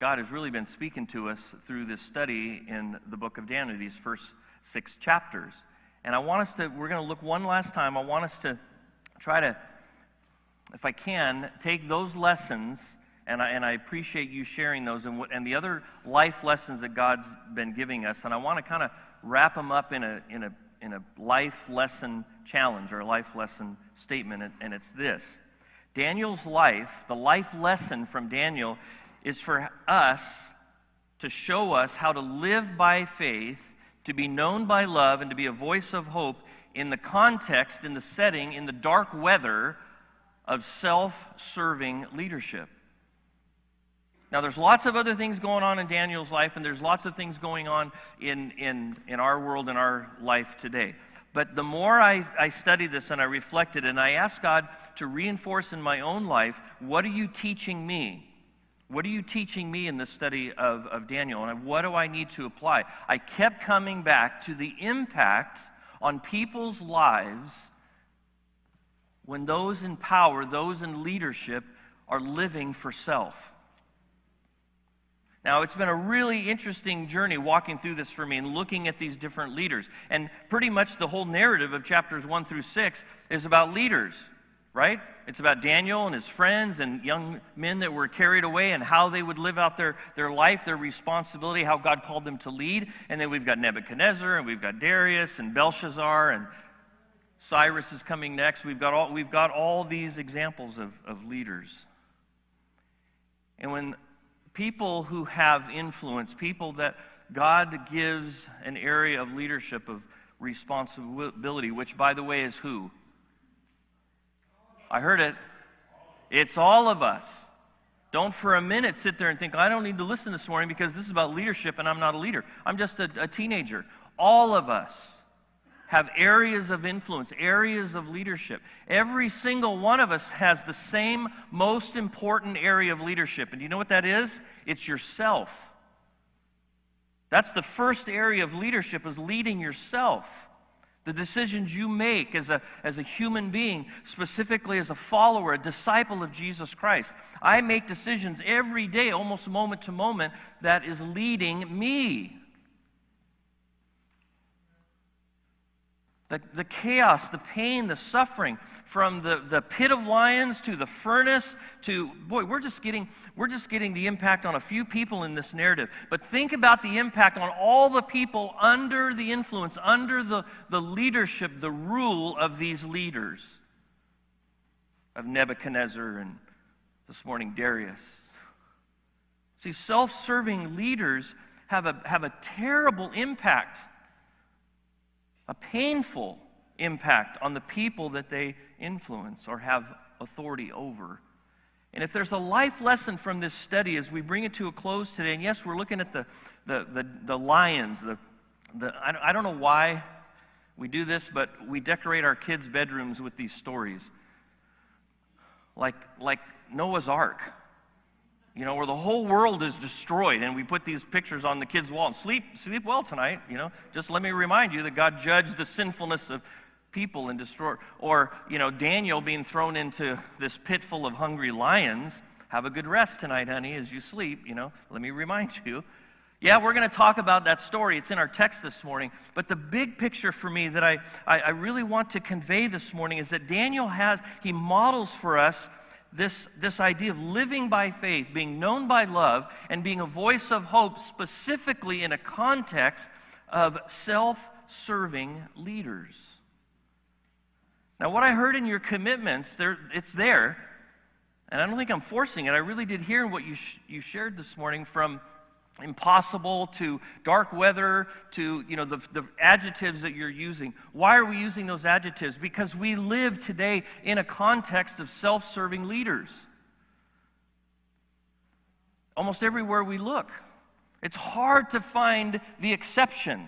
God has really been speaking to us through this study in the book of Daniel, these first six chapters. And I want us to, we're going to look one last time. I want us to try to, if I can, take those lessons, and I, and I appreciate you sharing those, and, what, and the other life lessons that God's been giving us. And I want to kind of wrap them up in a, in a, in a life lesson challenge or a life lesson statement, and, and it's this Daniel's life, the life lesson from Daniel, is for us to show us how to live by faith, to be known by love, and to be a voice of hope in the context, in the setting, in the dark weather of self serving leadership. Now, there's lots of other things going on in Daniel's life, and there's lots of things going on in, in, in our world, in our life today. But the more I, I studied this and I reflected, and I asked God to reinforce in my own life, what are you teaching me? What are you teaching me in the study of, of Daniel? And what do I need to apply? I kept coming back to the impact on people's lives when those in power, those in leadership, are living for self. Now, it's been a really interesting journey walking through this for me and looking at these different leaders. And pretty much the whole narrative of chapters 1 through 6 is about leaders right? It's about Daniel and his friends and young men that were carried away and how they would live out their, their life, their responsibility, how God called them to lead. And then we've got Nebuchadnezzar and we've got Darius and Belshazzar and Cyrus is coming next. We've got all, we've got all these examples of, of leaders. And when people who have influence, people that God gives an area of leadership, of responsibility, which, by the way, is who? I heard it. It's all of us. Don't for a minute sit there and think, I don't need to listen this morning because this is about leadership and I'm not a leader. I'm just a, a teenager. All of us have areas of influence, areas of leadership. Every single one of us has the same most important area of leadership. And do you know what that is? It's yourself. That's the first area of leadership is leading yourself the decisions you make as a, as a human being, specifically as a follower, a disciple of Jesus Christ. I make decisions every day, almost moment to moment, that is leading me. The, the chaos, the pain, the suffering, from the, the pit of lions to the furnace to, boy, we're just, getting, we're just getting the impact on a few people in this narrative. But think about the impact on all the people under the influence, under the, the leadership, the rule of these leaders of Nebuchadnezzar and this morning Darius. See, self serving leaders have a, have a terrible impact a painful impact on the people that they influence or have authority over. And if there's a life lesson from this study as we bring it to a close today, and yes, we're looking at the, the, the, the lions, the, the, I, don't know why we do this, but we decorate our kids' bedrooms with these stories. Like, like Noah's Ark you know, where the whole world is destroyed, and we put these pictures on the kids' wall. And sleep, sleep well tonight, you know. Just let me remind you that God judged the sinfulness of people and destroyed. Or, you know, Daniel being thrown into this pit full of hungry lions. Have a good rest tonight, honey, as you sleep, you know. Let me remind you. Yeah, we're going to talk about that story. It's in our text this morning. But the big picture for me that I, I, I really want to convey this morning is that Daniel has, he models for us this, this idea of living by faith, being known by love, and being a voice of hope, specifically in a context of self serving leaders. Now, what I heard in your commitments, there, it's there, and I don't think I'm forcing it. I really did hear what you, sh- you shared this morning from impossible to dark weather to you know the, the adjectives that you're using. Why are we using those adjectives? Because we live today in a context of self-serving leaders. Almost everywhere we look it's hard to find the exception.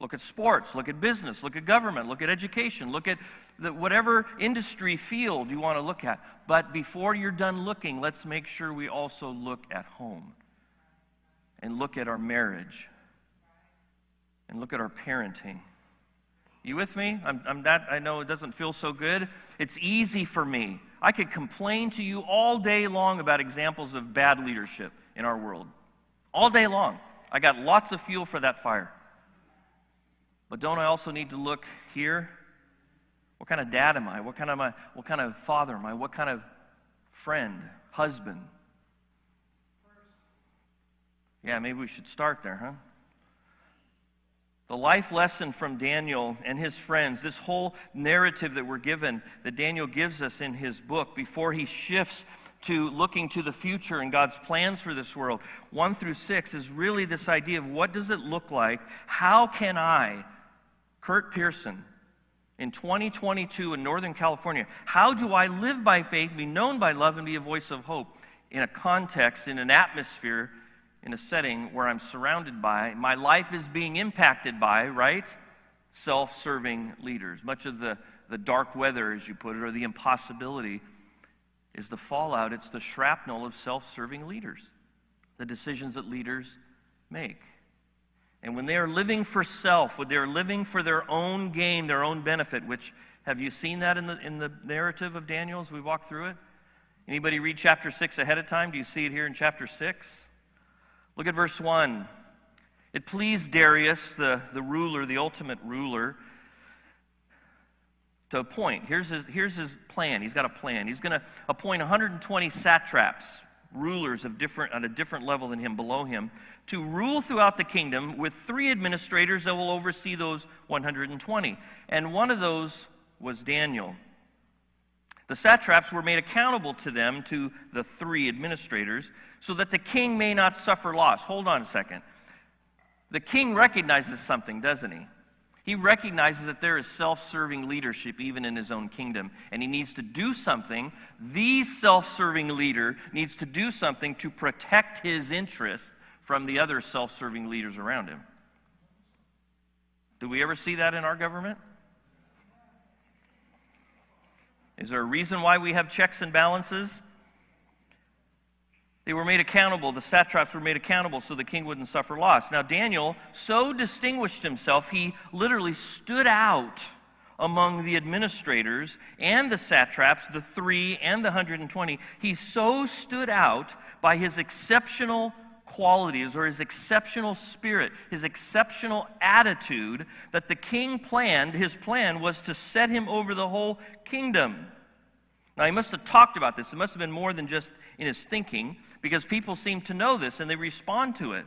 Look at sports look at business look at government look at education look at the, whatever industry field you want to look at. But before you're done looking let's make sure we also look at home and look at our marriage and look at our parenting. You with me? I'm, I'm that, I know it doesn't feel so good. It's easy for me. I could complain to you all day long about examples of bad leadership. in our world. All day long. I got lots of fuel for that fire. But don't I also need to look here? What kind of dad am I? What kind of my, what kind of father am I? What kind of friend, husband? Yeah, maybe we should start there, huh? The life lesson from Daniel and his friends, this whole narrative that we're given, that Daniel gives us in his book before he shifts to looking to the future and God's plans for this world, 1 through 6, is really this idea of what does it look like? How can I, Kurt Pearson, in 2022 in Northern California, how do I live by faith, be known by love, and be a voice of hope in a context, in an atmosphere in a setting where I'm surrounded by, my life is being impacted by, right? Self serving leaders. Much of the, the dark weather, as you put it, or the impossibility is the fallout, it's the shrapnel of self serving leaders, the decisions that leaders make. And when they are living for self, when they're living for their own gain, their own benefit, which have you seen that in the, in the narrative of Daniel as we walk through it? Anybody read chapter 6 ahead of time? Do you see it here in chapter 6? Look at verse 1. It pleased Darius, the, the ruler, the ultimate ruler, to appoint. Here's his, here's his plan. He's got a plan. He's going to appoint 120 satraps, rulers of different, on a different level than him, below him, to rule throughout the kingdom with three administrators that will oversee those 120. And one of those was Daniel. The satraps were made accountable to them, to the three administrators, so that the king may not suffer loss. Hold on a second. The king recognizes something, doesn't he? He recognizes that there is self serving leadership even in his own kingdom, and he needs to do something. The self serving leader needs to do something to protect his interests from the other self serving leaders around him. Do we ever see that in our government? Is there a reason why we have checks and balances? They were made accountable. The satraps were made accountable so the king wouldn't suffer loss. Now, Daniel so distinguished himself, he literally stood out among the administrators and the satraps, the three and the 120. He so stood out by his exceptional qualities or his exceptional spirit, his exceptional attitude, that the king planned, his plan was to set him over the whole kingdom. Now, he must have talked about this. It must have been more than just in his thinking, because people seem to know this and they respond to it.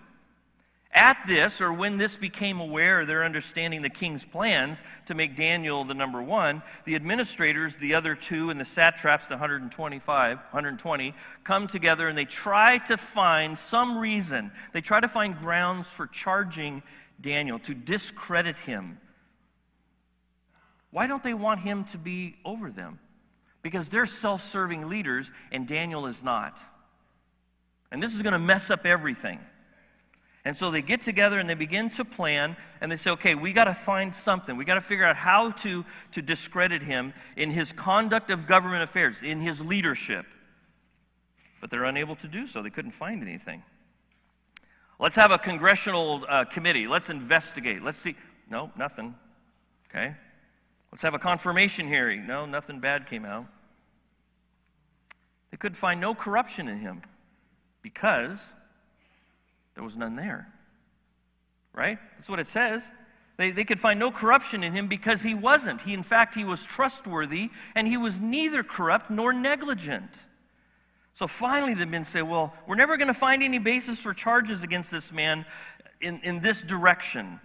At this, or when this became aware, they're understanding the king's plans to make Daniel the number one, the administrators, the other two, and the satraps, the 125, 120, come together and they try to find some reason. They try to find grounds for charging Daniel, to discredit him. Why don't they want him to be over them? Because they're self serving leaders and Daniel is not. And this is going to mess up everything. And so they get together and they begin to plan and they say, okay, we got to find something. We got to figure out how to, to discredit him in his conduct of government affairs, in his leadership. But they're unable to do so. They couldn't find anything. Let's have a congressional uh, committee. Let's investigate. Let's see. No, nothing. Okay. Let's have a confirmation hearing. No, nothing bad came out. They could find no corruption in him because there was none there. Right? That's what it says. They, they could find no corruption in him because he wasn't. He, in fact, he was trustworthy and he was neither corrupt nor negligent. So finally, the men say, Well, we're never going to find any basis for charges against this man in, in this direction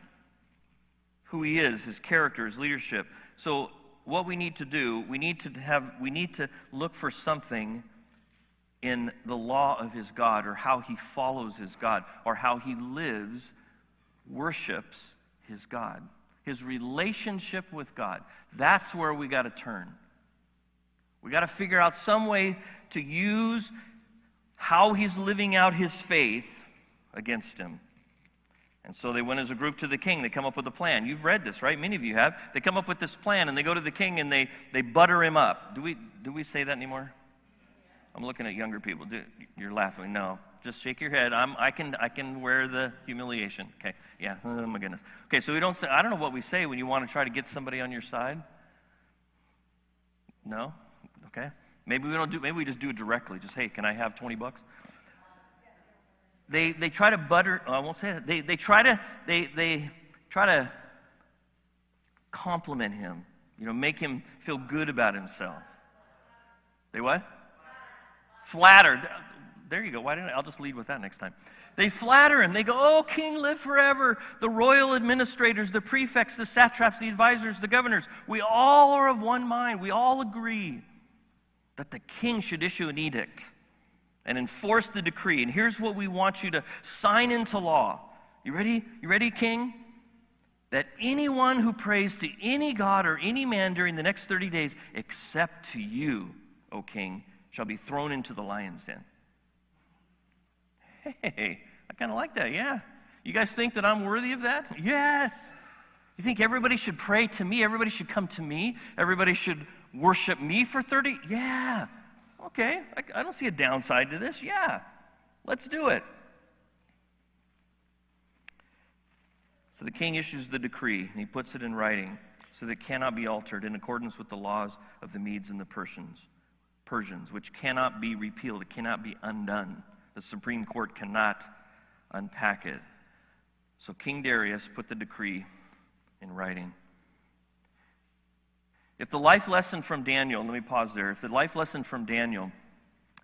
who he is, his character, his leadership. So, what we need to do, we need to have, we need to look for something in the law of his God or how he follows his God or how he lives, worships his God. His relationship with God. That's where we got to turn. We got to figure out some way to use how he's living out his faith against him. And so they went as a group to the king. They come up with a plan. You've read this, right? Many of you have. They come up with this plan and they go to the king and they, they butter him up. Do we, do we say that anymore? I'm looking at younger people. You're laughing. No, just shake your head. I'm, I, can, I can wear the humiliation. Okay, yeah, oh my goodness. Okay, so we don't say, I don't know what we say when you want to try to get somebody on your side. No? Okay. Maybe we don't do, maybe we just do it directly. Just, hey, can I have 20 bucks? they, they try to butter, oh, I won't say that. They, they try to, they, they try to compliment him, you know, make him feel good about himself. They what? Flattered. There you go. Why didn't I? I'll just lead with that next time. They flatter him. They go, Oh, king, live forever. The royal administrators, the prefects, the satraps, the advisors, the governors, we all are of one mind. We all agree that the king should issue an edict and enforce the decree. And here's what we want you to sign into law. You ready? You ready, king? That anyone who prays to any god or any man during the next 30 days, except to you, O king, shall be thrown into the lion's den. Hey, I kind of like that, yeah. You guys think that I'm worthy of that? Yes. You think everybody should pray to me? Everybody should come to me? Everybody should worship me for 30? Yeah. Okay, I, I don't see a downside to this. Yeah, let's do it. So the king issues the decree, and he puts it in writing so that it cannot be altered in accordance with the laws of the Medes and the Persians, Persians, which cannot be repealed, it cannot be undone. The Supreme Court cannot unpack it. So King Darius put the decree in writing. If the life lesson from Daniel, let me pause there. If the life lesson from Daniel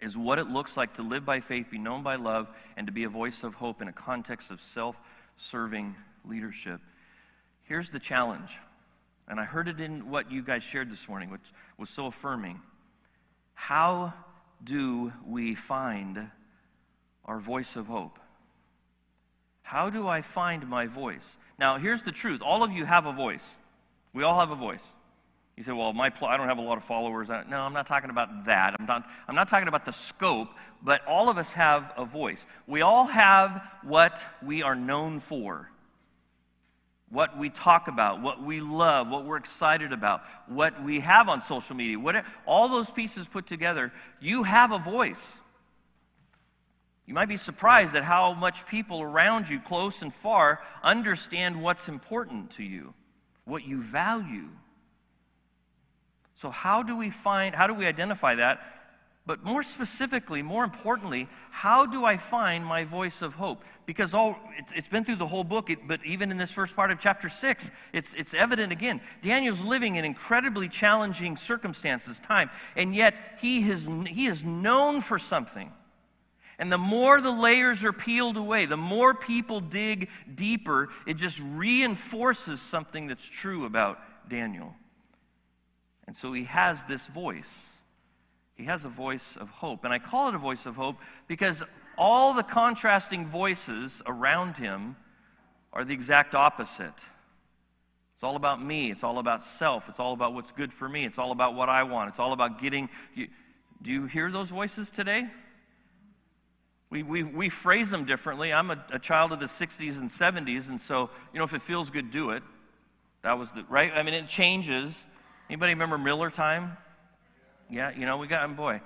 is what it looks like to live by faith, be known by love, and to be a voice of hope in a context of self serving leadership, here's the challenge. And I heard it in what you guys shared this morning, which was so affirming. How do we find our voice of hope? How do I find my voice? Now, here's the truth all of you have a voice. We all have a voice. You say, well, my pl- I don't have a lot of followers. No, I'm not talking about that. I'm not, I'm not talking about the scope, but all of us have a voice. We all have what we are known for, what we talk about, what we love, what we're excited about, what we have on social media. What, all those pieces put together, you have a voice. You might be surprised at how much people around you, close and far, understand what's important to you, what you value. So, how do we find, how do we identify that? But more specifically, more importantly, how do I find my voice of hope? Because all, it's, it's been through the whole book, it, but even in this first part of chapter 6, it's, it's evident again. Daniel's living in incredibly challenging circumstances, time, and yet he, has, he is known for something. And the more the layers are peeled away, the more people dig deeper, it just reinforces something that's true about Daniel. And so he has this voice. He has a voice of hope. And I call it a voice of hope because all the contrasting voices around him are the exact opposite. It's all about me. It's all about self. It's all about what's good for me. It's all about what I want. It's all about getting. You, do you hear those voices today? We, we, we phrase them differently. I'm a, a child of the 60s and 70s, and so, you know, if it feels good, do it. That was the, right? I mean, it changes. Anybody remember Miller time? Yeah, you know, we got, boy.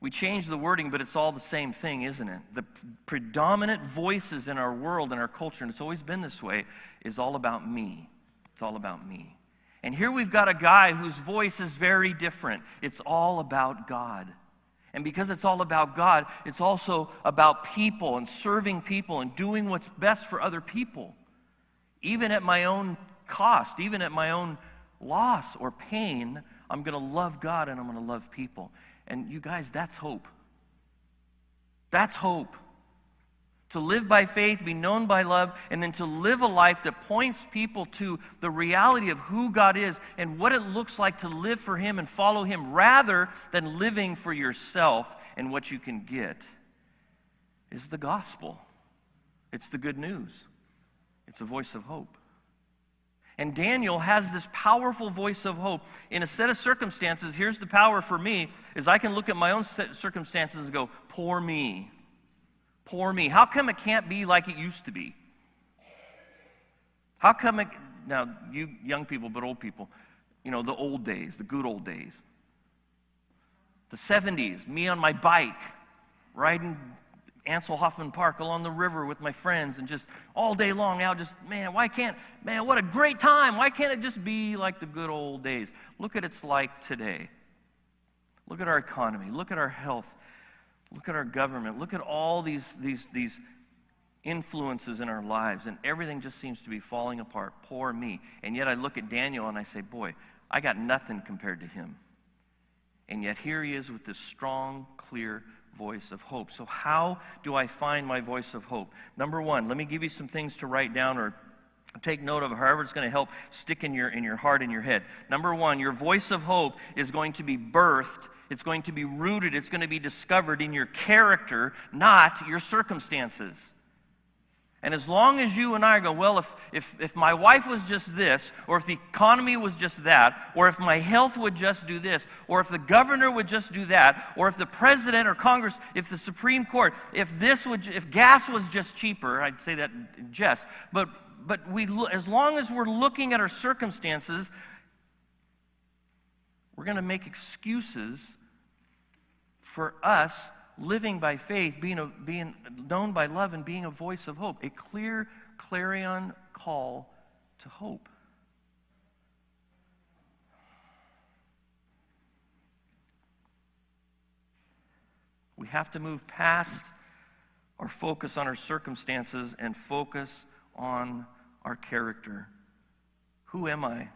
We changed the wording, but it's all the same thing, isn't it? The predominant voices in our world and our culture, and it's always been this way, is all about me. It's all about me. And here we've got a guy whose voice is very different. It's all about God. And because it's all about God, it's also about people and serving people and doing what's best for other people, even at my own cost, even at my own loss or pain, I'm going to love God and I'm going to love people. And you guys, that's hope. That's hope. To live by faith, be known by love, and then to live a life that points people to the reality of who God is and what it looks like to live for Him and follow Him rather than living for yourself and what you can get is the gospel. It's the good news, it's a voice of hope. And Daniel has this powerful voice of hope. In a set of circumstances, here's the power for me is I can look at my own circumstances and go, poor me. Poor me. How come it can't be like it used to be? How come it, now, you young people, but old people, you know, the old days, the good old days. The 70s, me on my bike, riding Ancil Hoffman Park along the river with my friends and just all day long out, just, man, why can't, man, what a great time. Why can't it just be like the good old days? Look at it's like today. Look at our economy. Look at our health. Look at our government. Look at all these, these, these influences in our lives, and everything just seems to be falling apart. Poor me. And yet I look at Daniel and I say, Boy, I got nothing compared to him. And yet here he is with this strong, clear voice of hope. So, how do I find my voice of hope? Number one, let me give you some things to write down or take note of however it's going to help stick in your in your heart and your head number one your voice of hope is going to be birthed it's going to be rooted it's going to be discovered in your character not your circumstances and as long as you and I go, well, if, if, if my wife was just this, or if the economy was just that, or if my health would just do this, or if the governor would just do that, or if the president or Congress, if the Supreme Court, if this would, if gas was just cheaper, I'd say that in jest, but, but we, as long as we're looking at our circumstances, we're going to make excuses for us living by faith, being, a, being known by love, and being a voice of hope. A clear clarion call to hope. We have to move past our focus on our circumstances and focus on our character. Who am I?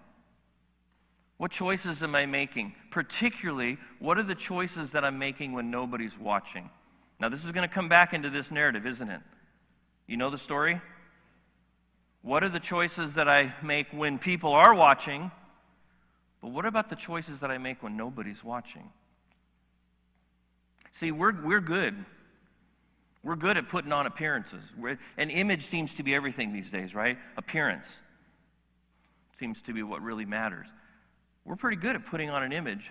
What choices am I making? Particularly, what are the choices that I'm making when nobody's watching? Now, this is going to come back into this narrative, isn't it? You know the story? What are the choices that I make when people are watching? But what about the choices that I make when nobody's watching? See, we're, we're good. We're good at putting on appearances. We're, an image seems to be everything these days, right? Appearance seems to be what really matters. We're pretty good at putting on an image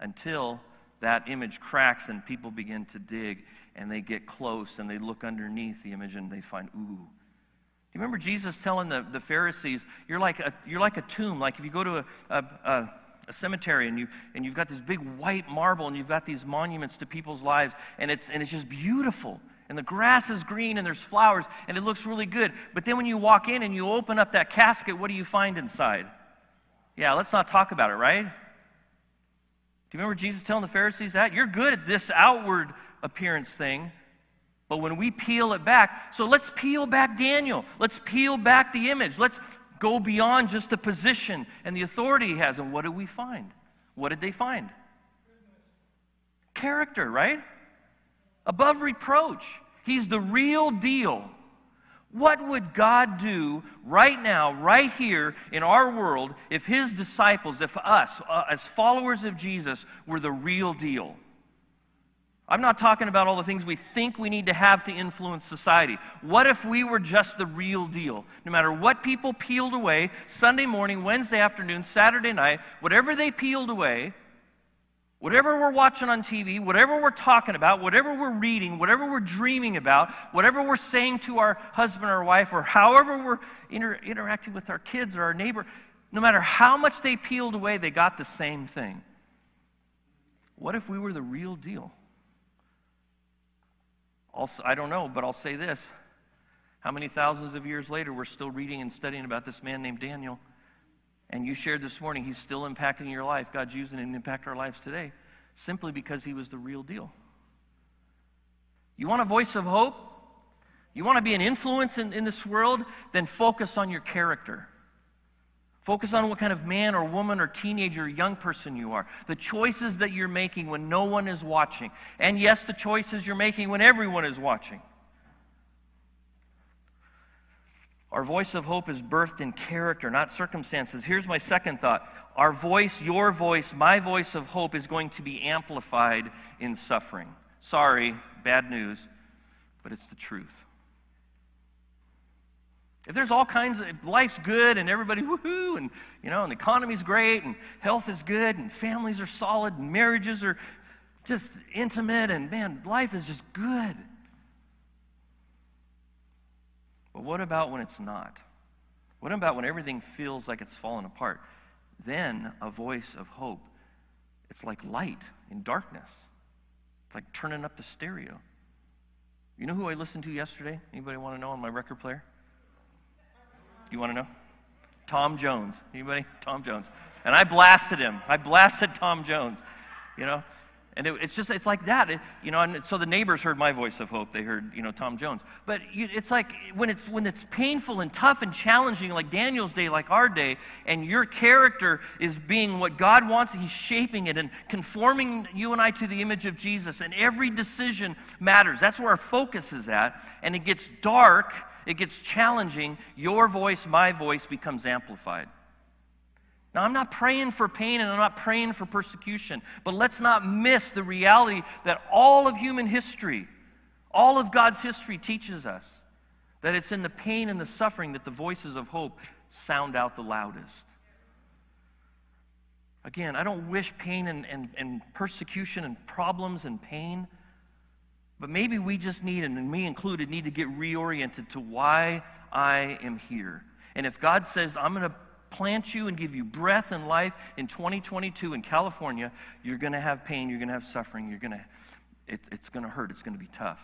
until that image cracks and people begin to dig and they get close and they look underneath the image and they find, ooh. Do you remember Jesus telling the, the Pharisees, you're like, a, you're like a tomb? Like if you go to a, a, a, a cemetery and, you, and you've got this big white marble and you've got these monuments to people's lives and it's, and it's just beautiful. And the grass is green and there's flowers and it looks really good. But then when you walk in and you open up that casket, what do you find inside? Yeah, let's not talk about it, right? Do you remember Jesus telling the Pharisees that? You're good at this outward appearance thing, but when we peel it back, so let's peel back Daniel. Let's peel back the image. Let's go beyond just the position and the authority he has. And what did we find? What did they find? Character, right? Above reproach. He's the real deal. What would God do right now, right here in our world, if His disciples, if us, uh, as followers of Jesus, were the real deal? I'm not talking about all the things we think we need to have to influence society. What if we were just the real deal? No matter what people peeled away, Sunday morning, Wednesday afternoon, Saturday night, whatever they peeled away, Whatever we're watching on TV, whatever we're talking about, whatever we're reading, whatever we're dreaming about, whatever we're saying to our husband or wife, or however we're inter- interacting with our kids or our neighbor, no matter how much they peeled away, they got the same thing. What if we were the real deal? Also, I don't know, but I'll say this. How many thousands of years later we're still reading and studying about this man named Daniel? And you shared this morning, he's still impacting your life. God's using him to impact our lives today simply because he was the real deal. You want a voice of hope? You want to be an influence in, in this world? Then focus on your character. Focus on what kind of man or woman or teenager or young person you are. The choices that you're making when no one is watching. And yes, the choices you're making when everyone is watching. Our voice of hope is birthed in character, not circumstances. Here's my second thought. Our voice, your voice, my voice of hope is going to be amplified in suffering. Sorry, bad news, but it's the truth. If there's all kinds of life's good and everybody's woohoo and you know and the economy's great and health is good and families are solid and marriages are just intimate and man, life is just good. But what about when it's not? What about when everything feels like it's fallen apart? Then a voice of hope. It's like light in darkness. It's like turning up the stereo. You know who I listened to yesterday? Anybody want to know on my record player? You want to know? Tom Jones. Anybody? Tom Jones. And I blasted him. I blasted Tom Jones. You know? And it, it's just, it's like that. It, you know, and so the neighbors heard my voice of hope. They heard, you know, Tom Jones. But you, it's like when it's, when it's painful and tough and challenging, like Daniel's day, like our day, and your character is being what God wants, He's shaping it and conforming you and I to the image of Jesus. And every decision matters. That's where our focus is at. And it gets dark, it gets challenging. Your voice, my voice becomes amplified. Now, I'm not praying for pain and I'm not praying for persecution, but let's not miss the reality that all of human history, all of God's history teaches us that it's in the pain and the suffering that the voices of hope sound out the loudest. Again, I don't wish pain and, and, and persecution and problems and pain, but maybe we just need, and me included, need to get reoriented to why I am here. And if God says, I'm going to plant you and give you breath and life in 2022 in California, you're going to have pain, you're going to have suffering, you're going to, it, it's going to hurt, it's going to be tough.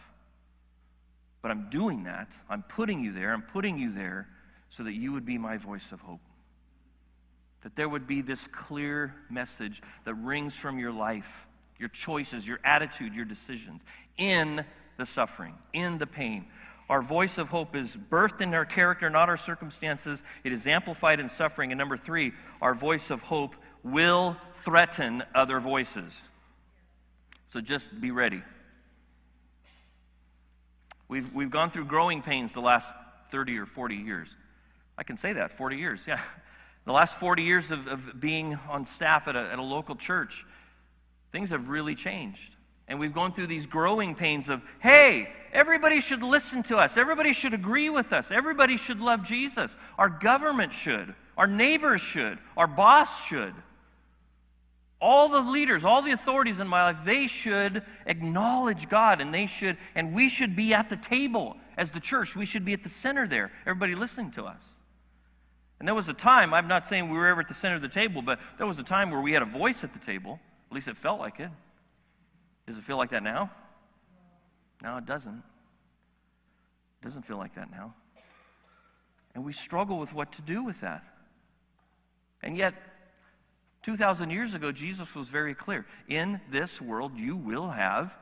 But I'm doing that. I'm putting you there. I'm putting you there so that you would be my voice of hope. That there would be this clear message that rings from your life, your choices, your attitude, your decisions in the suffering, in the pain. Our voice of hope is birthed in our character, not our circumstances. It is amplified in suffering. And number three, our voice of hope will threaten other voices. So just be ready. We've, we've gone through growing pains the last 30 or 40 years. I can say that, 40 years, yeah. The last 40 years of, of being on staff at a, at a local church, things have really changed. And we've gone through these growing pains of, hey, everybody should listen to us. Everybody should agree with us. Everybody should love Jesus. Our government should. Our neighbors should. Our boss should. All the leaders, all the authorities in my life, they should acknowledge God and they should, and we should be at the table as the church. We should be at the center there, everybody listening to us. And there was a time, I'm not saying we were ever at the center of the table, but there was a time where we had a voice at the table. At least it felt like it. Does it feel like that now? No, it doesn't. It doesn't feel like that now. And we struggle with what to do with that. And yet, 2,000 years ago, Jesus was very clear. In this world, you will have.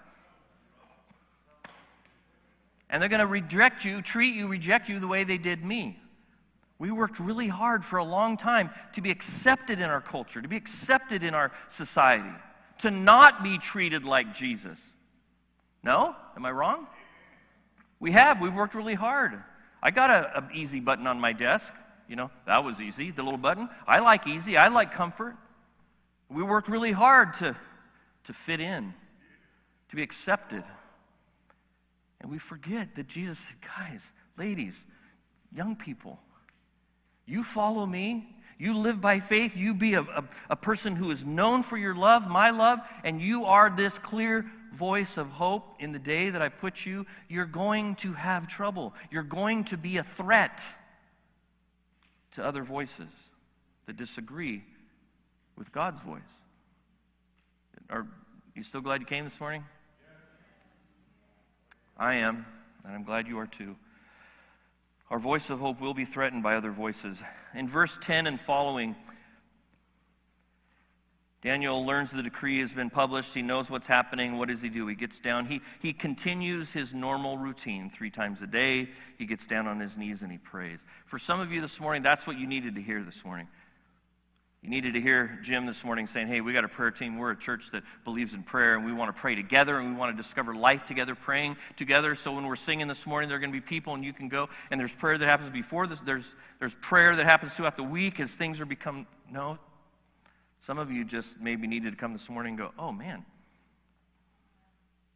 And they're going to reject you, treat you, reject you the way they did me. We worked really hard for a long time to be accepted in our culture, to be accepted in our society to not be treated like Jesus. No? Am I wrong? We have. We've worked really hard. I got an easy button on my desk. You know, that was easy, the little button. I like easy, I like comfort. We worked really hard to, to fit in, to be accepted. And we forget that Jesus said, guys, ladies, young people, you follow me, you live by faith. You be a, a, a, person who is known for your love, my love, and you are this clear voice of hope in the day that I put you. You're going to have trouble. You're going to be a threat to other voices that disagree with God's voice. Are you still glad you came this morning? I am, and I'm glad you are too. Our voice of hope will be threatened by other voices. In verse 10 and following, Daniel learns the decree has been published. He knows what's happening. What does he do? He gets down. He, he continues his normal routine three times a day. He gets down on his knees and he prays. For some of you this morning, that's what you needed to hear this morning. You needed to hear Jim this morning saying, Hey, we got a prayer team. We're a church that believes in prayer, and we want to pray together, and we want to discover life together, praying together. So when we're singing this morning, there are going to be people, and you can go, and there's prayer that happens before this. There's, there's prayer that happens throughout the week as things are become. No. Some of you just maybe needed to come this morning and go, Oh, man.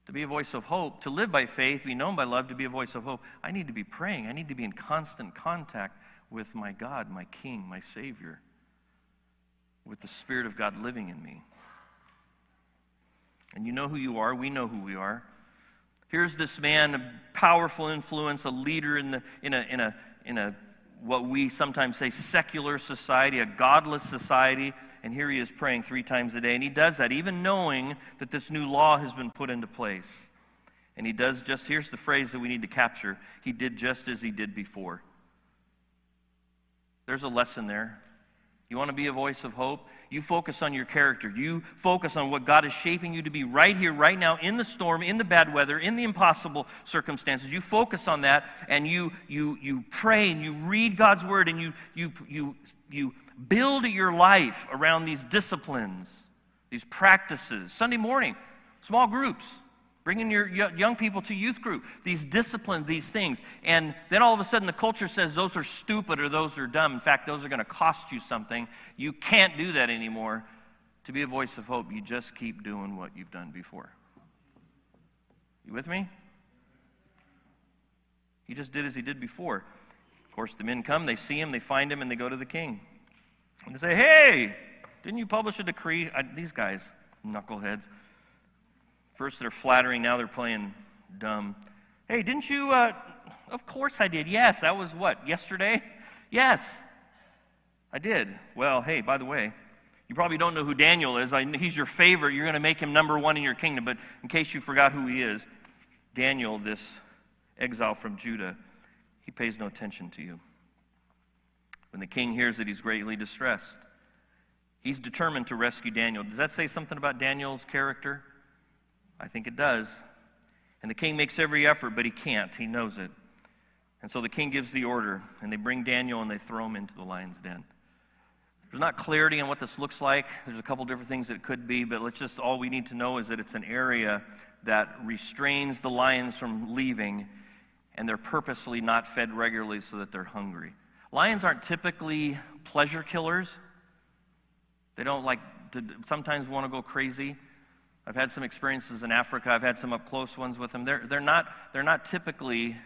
To be a voice of hope, to live by faith, be known by love, to be a voice of hope, I need to be praying. I need to be in constant contact with my God, my King, my Savior with the Spirit of God living in me. And you know who you are. We know who we are. Here's this man, a powerful influence, a leader in, the, in, a, in, a, in a, what we sometimes say secular society, a godless society. And here he is praying three times a day. And he does that even knowing that this new law has been put into place. And he does just, here's the phrase that we need to capture he did just as he did before. There's a lesson there. You want to be a voice of hope? You focus on your character. You focus on what God is shaping you to be right here, right now, in the storm, in the bad weather, in the impossible circumstances. You focus on that and you, you, you pray and you read God's word and you, you, you, you build your life around these disciplines, these practices. Sunday morning, small groups bringing your young people to youth group, these disciplines, these things. And then all of a sudden the culture says those are stupid or those are dumb. In fact, those are going to cost you something. You can't do that anymore. To be a voice of hope, you just keep doing what you've done before. You with me? He just did as he did before. Of course, the men come, they see him, they find him, and they go to the king. And they say, Hey, didn't you publish a decree? I, these guys, knuckleheads. First they're flattering, now they're playing dumb. Hey, didn't you? Uh, of course I did. Yes, that was what, yesterday? Yes, I did. Well, hey, by the way, you probably don't know who Daniel is. I, he's your favorite. You're going to make him number one in your kingdom. But in case you forgot who he is, Daniel, this exile from Judah, he pays no attention to you. When the king hears that he's greatly distressed, he's determined to rescue Daniel. Does that say something about Daniel's character? I think it does. And the king makes every effort, but he can't. He knows it. And so the king gives the order, and they bring Daniel and they throw him into the lion's den. There's not clarity on what this looks like. There's a couple different things it could be, but let's just all we need to know is that it's an area that restrains the lions from leaving, and they're purposely not fed regularly so that they're hungry. Lions aren't typically pleasure killers. They don't like to sometimes want to go crazy. I've had some experiences in Africa. I've had some up close ones with them. They're, they're, not, they're not typically,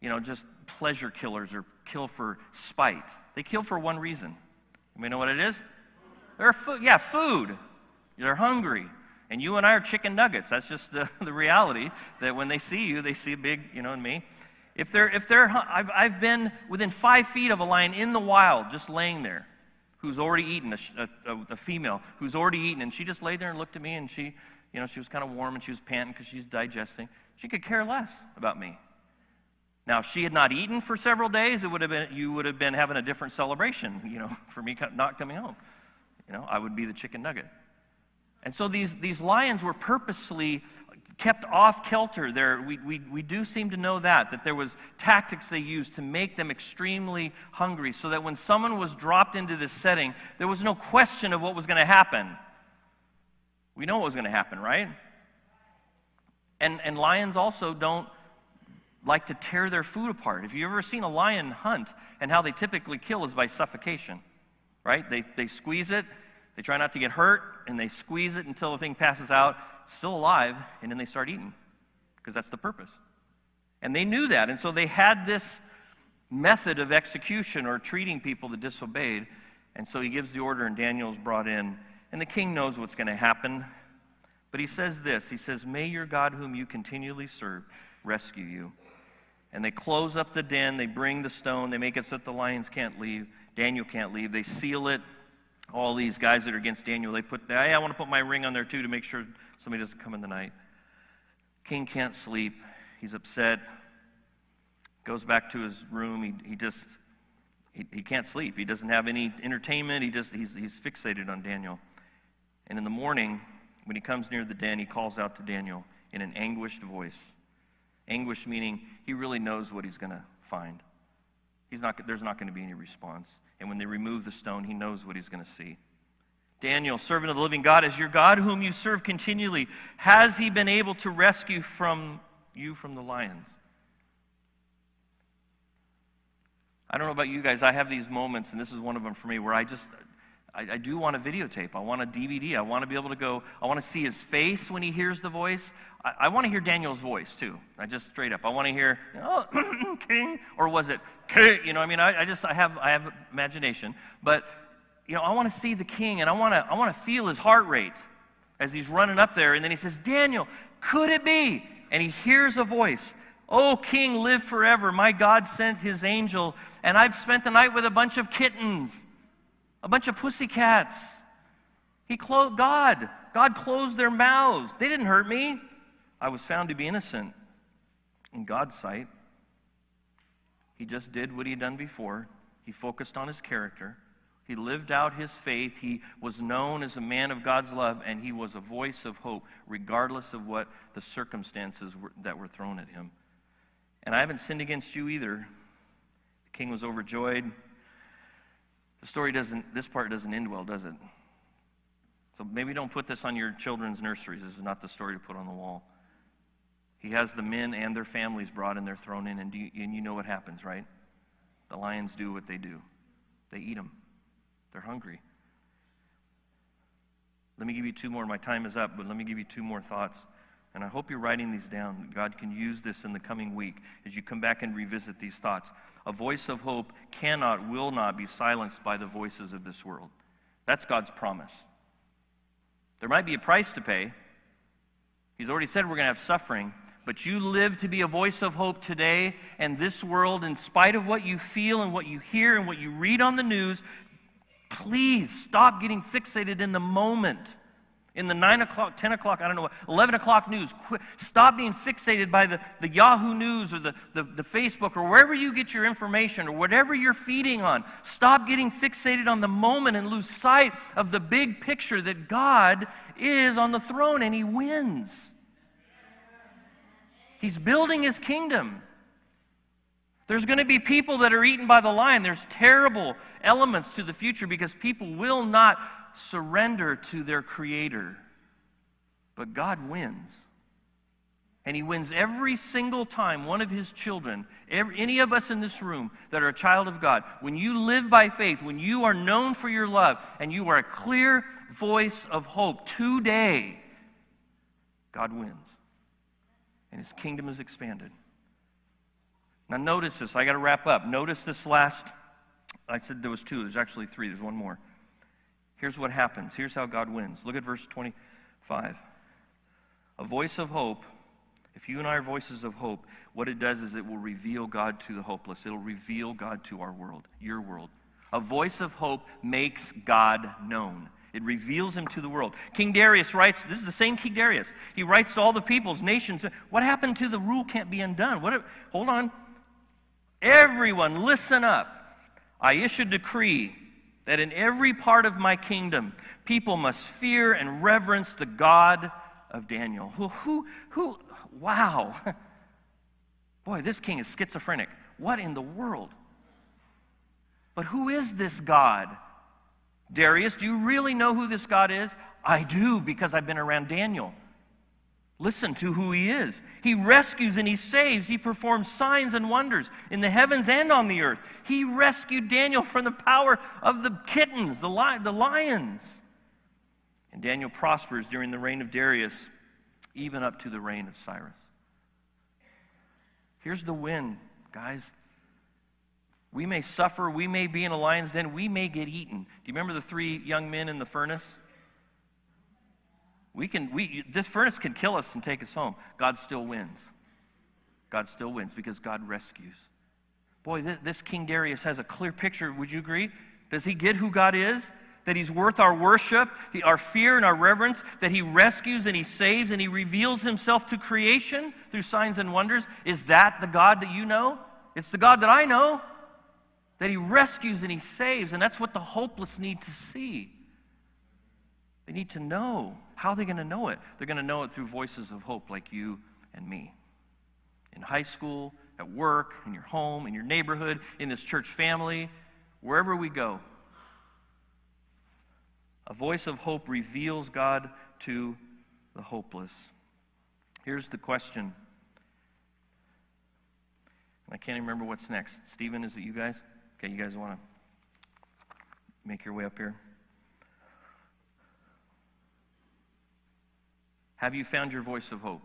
you know, just pleasure killers or kill for spite. They kill for one reason. You may know what it is? They're food. Yeah, food. They're hungry. And you and I are chicken nuggets. That's just the, the reality that when they see you, they see a big, you know, and me. If they're, if they're, I've, I've been within five feet of a lion in the wild, just laying there who's already eaten, a, a, a, female who's already eaten, and she just laid there and looked at me, and she, you know, she was kind of warm and she was panting because she's digesting. She could care less about me. Now, if she had not eaten for several days, it would have been, you would have been having a different celebration, you know, for me not coming home. You know, I would be the chicken nugget. And so these, these lions were purposely kept off kilter. There we, we, we do seem to know that that there was tactics they used to make them extremely hungry so that when someone was dropped into this setting there was no question of what was going to happen. We know what was going to happen right? And, and lions also don't like to tear their food apart. If you've ever seen a lion hunt and how they typically kill is by suffocation right? They, they squeeze it they try not to get hurt and they squeeze it until the thing passes out still alive, and then they start eating because that's the purpose. And they knew that, and so they had this method of execution or treating people that disobeyed. And so he gives the order, and Daniel's brought in. And the king knows what's going to happen. But he says this He says, May your God, whom you continually serve, rescue you. And they close up the den, they bring the stone, they make it so that the lions can't leave, Daniel can't leave. They seal it. All these guys that are against Daniel, they put, hey, I want to put my ring on there too to make sure Somebody doesn't come in the night. King can't sleep. He's upset. Goes back to his room. He, he just, he, he can't sleep. He doesn't have any entertainment. He just, he's, he's fixated on Daniel. And in the morning, when he comes near the den, he calls out to Daniel in an anguished voice. Anguish meaning he really knows what he's going to find. He's not, there's not going to be any response. And when they remove the stone, he knows what he's going to see. Daniel, servant of the living God, is your God whom you serve continually. Has he been able to rescue from you from the lions? I don't know about you guys. I have these moments, and this is one of them for me, where I just, I, I, do want a videotape. I want a DVD. I want to be able to go, I want to see his face when he hears the voice. I, I want to hear Daniel's voice, too. I just straight up. I want to hear, oh, king, or was it, king? You know, I mean, I, I just, I have, I have imagination. But you know, I want to see the king and I want to, I want to feel his heart rate as he's running up there. And then he says, Daniel, could it be? And he hears a voice. Oh, king, live forever. My God sent his angel, and I've spent the night with a bunch of kittens, a bunch of pussycats. He closed, God, God closed their mouths. They didn't hurt me. I was found to be innocent in God's sight. He just did what he'd done before. He focused on his character. He lived out his faith. He was known as a man of God's love, and he was a voice of hope, regardless of what the circumstances were, that were thrown at him. And I haven't sinned against you either. The king was overjoyed. The story doesn't, this part doesn't end well, does it? So maybe don't put this on your children's nurseries. This is not the story to put on the wall. He has the men and their families brought and they're thrown in, and you, and you know what happens, right? The lions do what they do they eat them. They're hungry. Let me give you two more. My time is up, but let me give you two more thoughts. And I hope you're writing these down. God can use this in the coming week as you come back and revisit these thoughts. A voice of hope cannot, will not be silenced by the voices of this world. That's God's promise. There might be a price to pay. He's already said we're going to have suffering, but you live to be a voice of hope today and this world, in spite of what you feel and what you hear and what you read on the news. Please stop getting fixated in the moment in the 9 o'clock, 10 o'clock, I don't know what, 11 o'clock news. Stop being fixated by the, the Yahoo News or the, the, the Facebook or wherever you get your information or whatever you're feeding on. Stop getting fixated on the moment and lose sight of the big picture that God is on the throne and He wins. He's building His kingdom. There's going to be people that are eaten by the lion. There's terrible elements to the future because people will not surrender to their Creator. But God wins. And He wins every single time one of His children, every, any of us in this room that are a child of God, when you live by faith, when you are known for your love, and you are a clear voice of hope today, God wins. And His kingdom is expanded. Now, notice this. I got to wrap up. Notice this last. I said there was two. There's actually three. There's one more. Here's what happens. Here's how God wins. Look at verse 25. A voice of hope, if you and I are voices of hope, what it does is it will reveal God to the hopeless. It'll reveal God to our world, your world. A voice of hope makes God known. It reveals him to the world. King Darius writes, this is the same King Darius. He writes to all the peoples, nations, what happened to the rule can't be undone? What, hold on. Everyone, listen up. I issue a decree that in every part of my kingdom, people must fear and reverence the God of Daniel. Who, who, who, wow. Boy, this king is schizophrenic. What in the world? But who is this God? Darius, do you really know who this God is? I do because I've been around Daniel. Listen to who he is. He rescues and he saves. He performs signs and wonders in the heavens and on the earth. He rescued Daniel from the power of the kittens, the, li- the lions. And Daniel prospers during the reign of Darius, even up to the reign of Cyrus. Here's the win, guys. We may suffer, we may be in a lion's den, we may get eaten. Do you remember the three young men in the furnace? We can, we, this furnace can kill us and take us home. God still wins. God still wins because God rescues. Boy, this, this King Darius has a clear picture. Would you agree? Does he get who God is? That he's worth our worship, our fear, and our reverence, that he rescues and he saves and he reveals himself to creation through signs and wonders. Is that the God that you know? It's the God that I know. That he rescues and he saves, and that's what the hopeless need to see. They need to know. How are they going to know it? They're going to know it through voices of hope like you and me. In high school, at work, in your home, in your neighborhood, in this church family, wherever we go. A voice of hope reveals God to the hopeless. Here's the question. I can't even remember what's next. Stephen, is it you guys? Okay, you guys want to make your way up here? Have you found your voice of hope?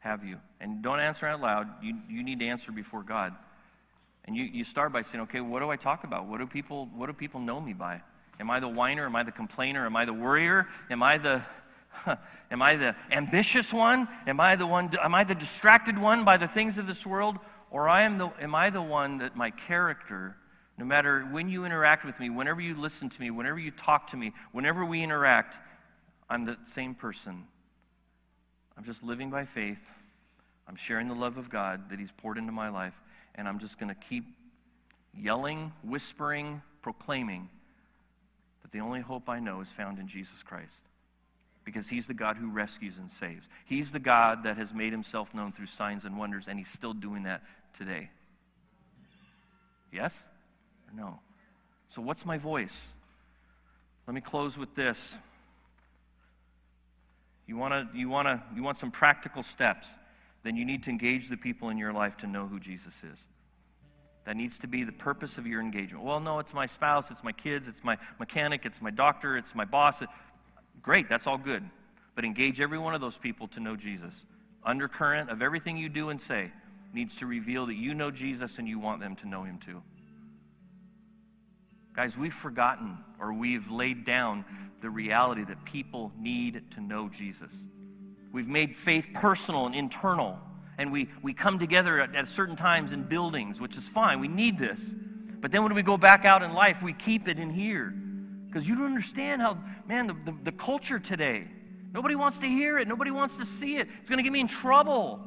Have you? And don't answer out loud. You, you need to answer before God. And you, you start by saying, okay, what do I talk about? What do, people, what do people know me by? Am I the whiner? Am I the complainer? Am I the worrier? Am I the, am I the ambitious one? Am I the one, am I the distracted one by the things of this world? Or I am, the, am I the one that my character, no matter when you interact with me, whenever you listen to me, whenever you talk to me, whenever we interact, I'm the same person. I'm just living by faith. I'm sharing the love of God that He's poured into my life. And I'm just going to keep yelling, whispering, proclaiming that the only hope I know is found in Jesus Christ. Because he's the God who rescues and saves. He's the God that has made himself known through signs and wonders, and he's still doing that today. Yes or no? So, what's my voice? Let me close with this. You, wanna, you, wanna, you want some practical steps, then you need to engage the people in your life to know who Jesus is. That needs to be the purpose of your engagement. Well, no, it's my spouse, it's my kids, it's my mechanic, it's my doctor, it's my boss. Great, that's all good. But engage every one of those people to know Jesus. Undercurrent of everything you do and say needs to reveal that you know Jesus and you want them to know him too. Guys, we've forgotten or we've laid down the reality that people need to know Jesus. We've made faith personal and internal, and we, we come together at, at certain times in buildings, which is fine. We need this. But then when we go back out in life, we keep it in here. Because you don't understand how, man, the, the, the culture today, nobody wants to hear it, nobody wants to see it. It's going to get me in trouble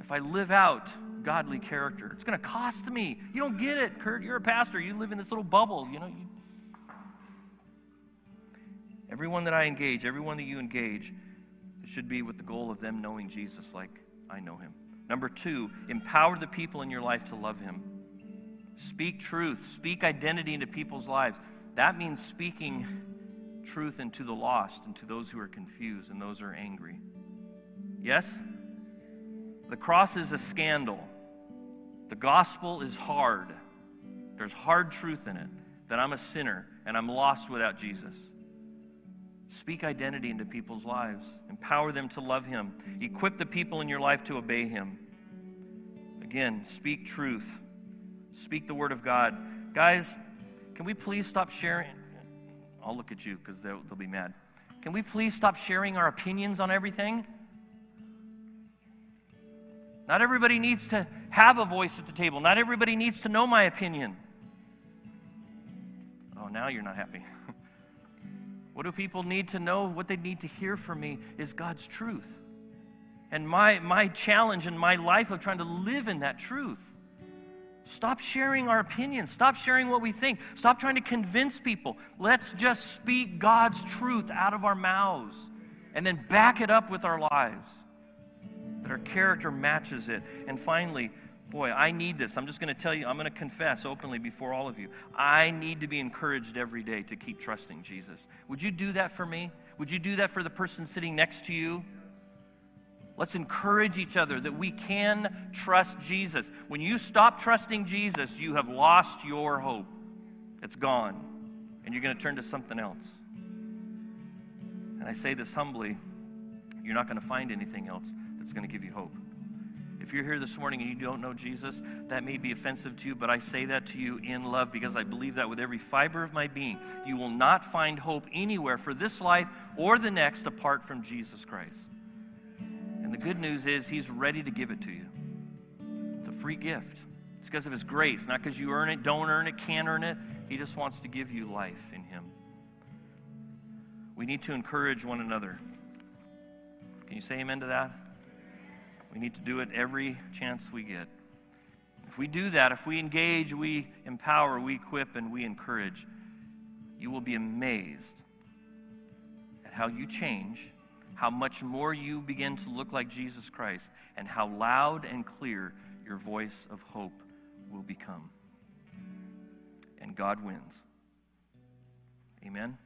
if I live out godly character. It's going to cost me. You don't get it, Kurt. You're a pastor. You live in this little bubble. You know. You... Everyone that I engage, everyone that you engage, it should be with the goal of them knowing Jesus like I know him. Number two, empower the people in your life to love him. Speak truth. Speak identity into people's lives. That means speaking truth into the lost and to those who are confused and those who are angry. Yes? The cross is a scandal. The gospel is hard. There's hard truth in it that I'm a sinner and I'm lost without Jesus. Speak identity into people's lives, empower them to love Him, equip the people in your life to obey Him. Again, speak truth, speak the Word of God. Guys, can we please stop sharing? I'll look at you because they'll, they'll be mad. Can we please stop sharing our opinions on everything? Not everybody needs to have a voice at the table. Not everybody needs to know my opinion. Oh, now you're not happy. what do people need to know? What they need to hear from me is God's truth. And my, my challenge in my life of trying to live in that truth. Stop sharing our opinions. Stop sharing what we think. Stop trying to convince people. Let's just speak God's truth out of our mouths and then back it up with our lives that our character matches it. And finally, boy, I need this. I'm just going to tell you, I'm going to confess openly before all of you. I need to be encouraged every day to keep trusting Jesus. Would you do that for me? Would you do that for the person sitting next to you? Let's encourage each other that we can trust Jesus. When you stop trusting Jesus, you have lost your hope. It's gone. And you're going to turn to something else. And I say this humbly you're not going to find anything else that's going to give you hope. If you're here this morning and you don't know Jesus, that may be offensive to you, but I say that to you in love because I believe that with every fiber of my being. You will not find hope anywhere for this life or the next apart from Jesus Christ. And the good news is, He's ready to give it to you. It's a free gift. It's because of His grace, not because you earn it, don't earn it, can't earn it. He just wants to give you life in Him. We need to encourage one another. Can you say amen to that? We need to do it every chance we get. If we do that, if we engage, we empower, we equip, and we encourage, you will be amazed at how you change, how much more you begin to look like Jesus Christ, and how loud and clear your voice of hope will become. And God wins. Amen.